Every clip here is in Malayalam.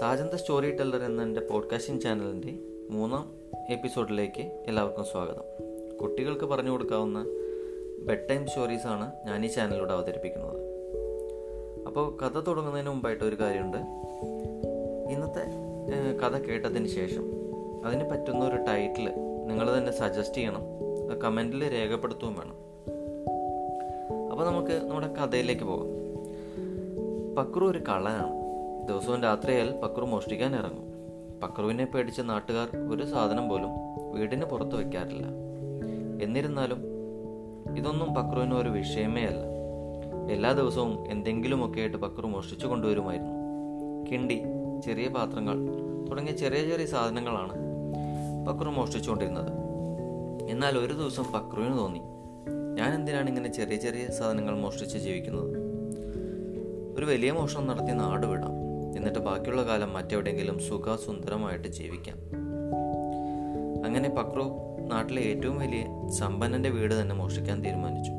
സാജന്ത സ്റ്റോറി ടെല്ലർ എന്ന എന്റെ പോഡ്കാസ്റ്റിംഗ് ചാനലിന്റെ മൂന്നാം എപ്പിസോഡിലേക്ക് എല്ലാവർക്കും സ്വാഗതം. കുട്ടികൾക്ക് പറഞ്ഞു കൊടുക്കാവുന്ന ബെഡ് ടൈം സ്റ്റോറീസാണ് ഞാൻ ഈ ചാനലിലൂടെ അവതരിപ്പിക്കുന്നത്. അപ്പോൾ കഥ തുടങ്ങുന്നതിന് മുമ്പായിട്ട് ഒരു കാര്യമുണ്ട്. ഇന്നത്തെ കഥ കേട്ടതിന് ശേഷം അതിന് പറ്റുന്ന ഒരു ടൈറ്റിൽ നിങ്ങൾ തന്നെ സജസ്റ്റ് ചെയ്യണം. കമന്റിൽ രേഖപ്പെടുത്തുകയും വേണം. അപ്പോൾ നമുക്ക് നമ്മുടെ കഥയിലേക്ക് പോകാം. പക്രു ഒരു കള്ളനാണ്. ദിവസവും രാത്രിയായാൽ പക്രു മോഷ്ടിക്കാൻ ഇറങ്ങും. പക്രുവിനെ പേടിച്ച നാട്ടുകാർ ഒരു സാധനം പോലും വീടിന് പുറത്ത് വയ്ക്കാറില്ല. എന്നിരുന്നാലും ഇതൊന്നും പക്രുവിന് ഒരു വിഷയമേ അല്ല. എല്ലാ ദിവസവും എന്തെങ്കിലുമൊക്കെ ആയിട്ട് പക്രു മോഷ്ടിച്ചു കൊണ്ടുവരുമായിരുന്നു. കിണ്ടി ചെറിയ പാത്രങ്ങൾ തുടങ്ങിയ ചെറിയ ചെറിയ സാധനങ്ങളാണ് പക്രു മോഷ്ടിച്ചുകൊണ്ടിരുന്നത്. എന്നാൽ ഒരു ദിവസം പക്രുവിന് തോന്നി ഞാൻ എന്തിനാണ് ഇങ്ങനെ ചെറിയ ചെറിയ സാധനങ്ങൾ മോഷ്ടിച്ച് ജീവിക്കുന്നത്? ഒരു വലിയ മോഷണം നടത്തി നാട് വിടാം. എന്നിട്ട് ബാക്കിയുള്ള കാലം മറ്റെവിടെയെങ്കിലും സുഖസുന്ദരമായിട്ട് ജീവിക്കാം. അങ്ങനെ പക്രു നാട്ടിലെ ഏറ്റവും വലിയ സമ്പന്നന്റെ വീട് തന്നെ മോഷ്ടിക്കാൻ തീരുമാനിച്ചു.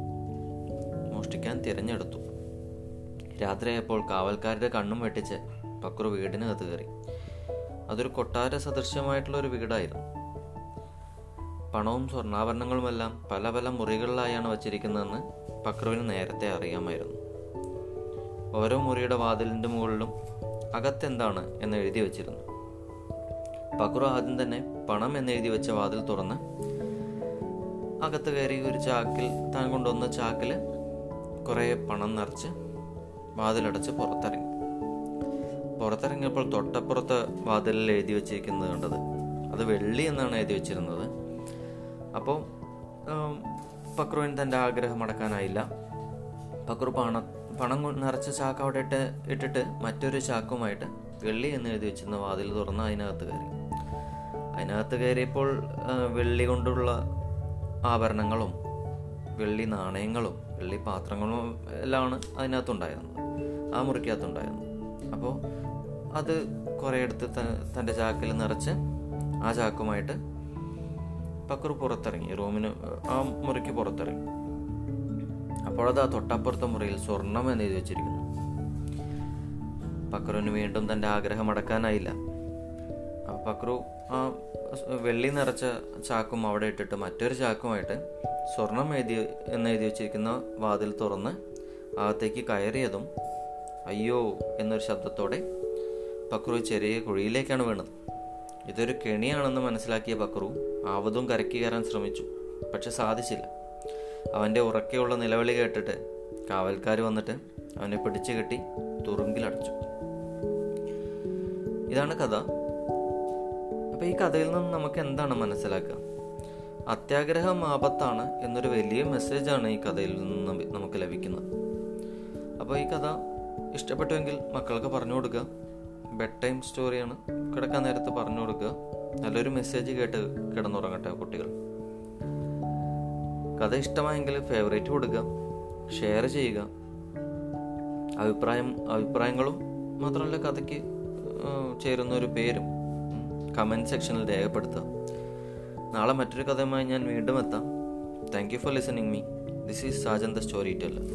മോഷ്ടിക്കാൻ തിരഞ്ഞെടുത്തു. രാത്രിയായപ്പോൾ കാവൽക്കാരുടെ കണ്ണും വെട്ടിച്ച് പക്രു വീടിനകത്ത് കയറി. അതൊരു കൊട്ടാര സദൃശ്യമായിട്ടുള്ള ഒരു വീടായിരുന്നു. പണവും സ്വർണാഭരണങ്ങളുമെല്ലാം പല പല മുറികളിലായാണ് വച്ചിരിക്കുന്നതെന്ന് പക്രുവിന് നേരത്തെ അറിയാമായിരുന്നു. ഓരോ മുറിയുടെ വാതിലിന്റെ മുകളിലും അകത്തെന്താണ് എന്ന് എഴുതി വച്ചിരുന്നു. പക്രു ആദ്യം തന്നെ പണം എന്ന് എഴുതി വെച്ച വാതിൽ തുറന്ന് അകത്ത് കയറി ഒരു ചാക്കിൽ താൻ കൊണ്ടുവന്ന ചാക്കിൽ കുറേ പണം നിറച്ച് വാതിലടച്ച് പുറത്തിറങ്ങി. പുറത്തിറങ്ങിയപ്പോൾ തൊട്ടപ്പുറത്ത് വാതിലിൽ എഴുതി വെച്ചിരിക്കുന്നത് കണ്ടത്. അത് വെള്ളി എന്നാണ് എഴുതി വെച്ചിരുന്നത്. അപ്പോൾ പക്രുവിന് തന്റെ ആഗ്രഹം അടക്കാനായില്ല. പക്രു പണ പണം നിറച്ച ചാക്ക് അവിടെ ഇട്ട് ഇട്ടിട്ട് മറ്റൊരു ചാക്കുമായിട്ട് വെള്ളി എന്ന് എഴുതി വെച്ചിരുന്ന വാതിൽ തുറന്ന് അതിനകത്ത് കയറി. അതിനകത്ത് കയറിയപ്പോൾ വെള്ളി കൊണ്ടുള്ള ആഭരണങ്ങളും വെള്ളി നാണയങ്ങളും വെള്ളി പാത്രങ്ങളും എല്ലാമാണ് അതിനകത്തുണ്ടായിരുന്നത്. ആ മുറിക്കകത്തുണ്ടായിരുന്നത് അപ്പോൾ അത് കുറേ എടുത്ത് തന്റെ ചാക്കിൽ നിറച്ച് ആ ചാക്കുമായിട്ട് പക്കർ പുറത്തിറങ്ങി. റൂമിന് ആ മുറിക്ക് പുറത്തിറങ്ങി. അപ്പോഴത് ആ തൊട്ടപ്പുറത്തെ മുറിയിൽ സ്വർണം എന്ന് എഴുതി വെച്ചിരിക്കുന്നു. പക്രുവിന് വീണ്ടും തന്റെ ആഗ്രഹം അടക്കാനായില്ല. അപ്പൊ പക്രു ആ വെള്ളി നിറച്ച ചാക്കും അവിടെ ഇട്ടിട്ട് മറ്റൊരു ചാക്കുമായിട്ട് സ്വർണം എഴുതി എന്ന് എഴുതി വെച്ചിരിക്കുന്ന വാതിൽ തുറന്ന് അകത്തേക്ക് കയറിയതും അയ്യോ എന്നൊരു ശബ്ദത്തോടെ പക്രു ചെറിയ കുഴിയിലേക്കാണ് വീണത്. ഇതൊരു കെണിയാണെന്ന് മനസ്സിലാക്കിയ പക്രു ആവതും കരക്കി കയറാൻ ശ്രമിച്ചു. പക്ഷെ സാധിച്ചില്ല. അവന്റെ ഉറക്കെയുള്ള നിലവിളി കേട്ടിട്ട് കാവൽക്കാർ വന്നിട്ട് അവനെ പിടിച്ചു കെട്ടി തുറുങ്കിലടച്ചു. ഇതാണ് കഥ. അപ്പൊ ഈ കഥയിൽ നിന്ന് നമുക്ക് എന്താണ് മനസ്സിലാക്കുക? അത്യാഗ്രഹം ആപത്താണ് എന്നൊരു വലിയ മെസ്സേജാണ് ഈ കഥയിൽ നിന്ന് നമുക്ക് ലഭിക്കുന്നത്. അപ്പോൾ ഈ കഥ ഇഷ്ടപ്പെട്ടുവെങ്കിൽ മക്കൾക്ക് പറഞ്ഞു കൊടുക്കുക. ബെഡ് ടൈം സ്റ്റോറിയാണ് കിടക്കാൻ നേരത്ത് പറഞ്ഞു കൊടുക്കുക. നല്ലൊരു മെസ്സേജ് കേട്ട് കിടന്നുറങ്ങട്ടെ കുട്ടികൾ. കഥ ഇഷ്ടമായെങ്കിൽ ഫേവറേറ്റ് കൊടുക്കുക ഷെയർ ചെയ്യുക. അഭിപ്രായം അഭിപ്രായങ്ങളും മാത്രമല്ല കഥയ്ക്ക് ചേരുന്ന ഒരു പേരും കമന്റ് സെക്ഷനിൽ രേഖപ്പെടുത്തുക. നാളെ മറ്റൊരു കഥയുമായി ഞാൻ വീണ്ടും എത്താം. Thank you for listening me this is Sajan the storyteller